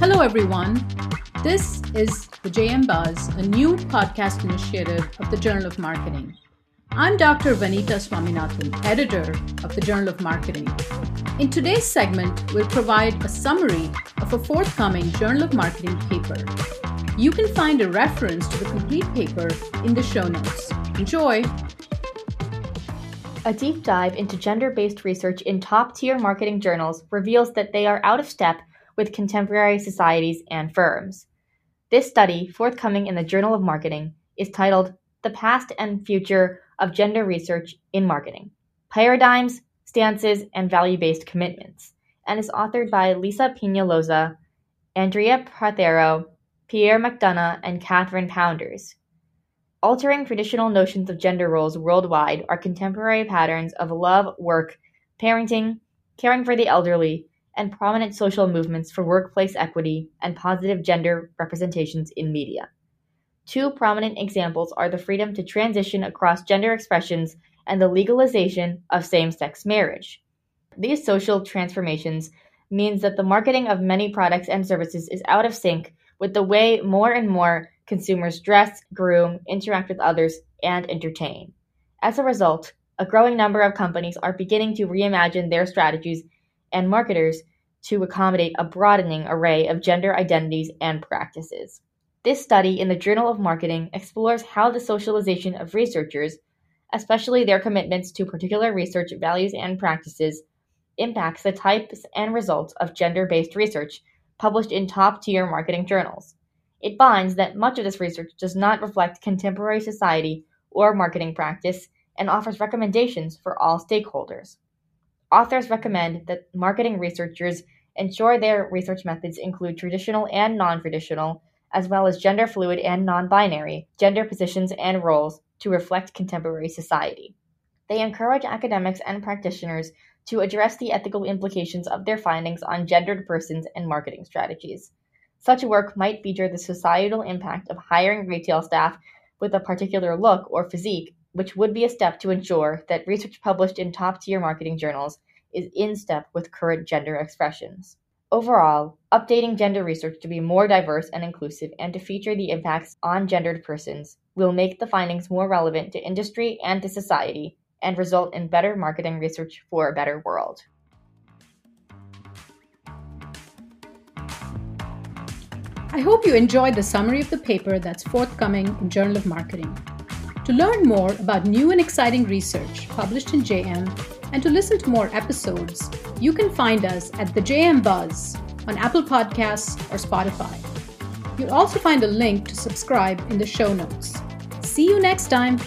Hello, everyone. This is the JM Buzz, a new podcast initiative of the Journal of Marketing. I'm Dr. Vanitha Swaminathan, editor of the Journal of Marketing. In today's segment, we'll provide a summary of a forthcoming Journal of Marketing paper. You can find a reference to the complete paper in the show notes. Enjoy! A deep dive into gender based research in top tier marketing journals reveals that they are out of step with contemporary societies and firms. This study, forthcoming in the Journal of Marketing, is titled The Past and Future of Gender Research in Marketing Paradigms, Stances, and Value Based Commitments, and is authored by Lisa Peñaloza, Andrea Prothero, Pierre McDonagh, and Kathrynn Pounders. Altering traditional notions of gender roles worldwide are contemporary patterns of love, work, parenting, caring for the elderly, and prominent social movements for workplace equity and positive gender representations in media. Two prominent examples are the freedom to transition across gender expressions and the legalization of same sex marriage. These social transformations means that the marketing of many products and services is out of sync with the way more and more consumers dress, groom, interact with others, and entertain. As a result, a growing number of companies are beginning to reimagine their strategies and marketers to accommodate a broadening array of gender identities and practices. This study in the Journal of Marketing explores how the socialization of researchers, especially their commitments to particular research values and practices, impacts the types and results of gender based research published in top tier marketing journals. It finds that much of this research does not reflect contemporary society or marketing practice and offers recommendations for all stakeholders. Authors recommend that marketing researchers ensure their research methods include traditional and non traditional, as well as gender fluid and non binary, gender positions and roles to reflect contemporary society. They encourage academics and practitioners to address the ethical implications of their findings on gendered persons and marketing strategies. Such work might feature the societal impact of hiring retail staff with a particular look or physique which would be a step to ensure that research published in top tier marketing journals is in step with current gender expressions. Overall, updating gender research to be more diverse and inclusive and to feature the impacts on gendered persons will make the findings more relevant to industry and to society and result in better marketing research for a better world. I hope you enjoyed the summary of the paper that's forthcoming in Journal of Marketing. To learn more about new and exciting research published in JM and to listen to more episodes, you can find us at the JM Buzz on Apple Podcasts or Spotify. You'll also find a link to subscribe in the show notes. See you next time.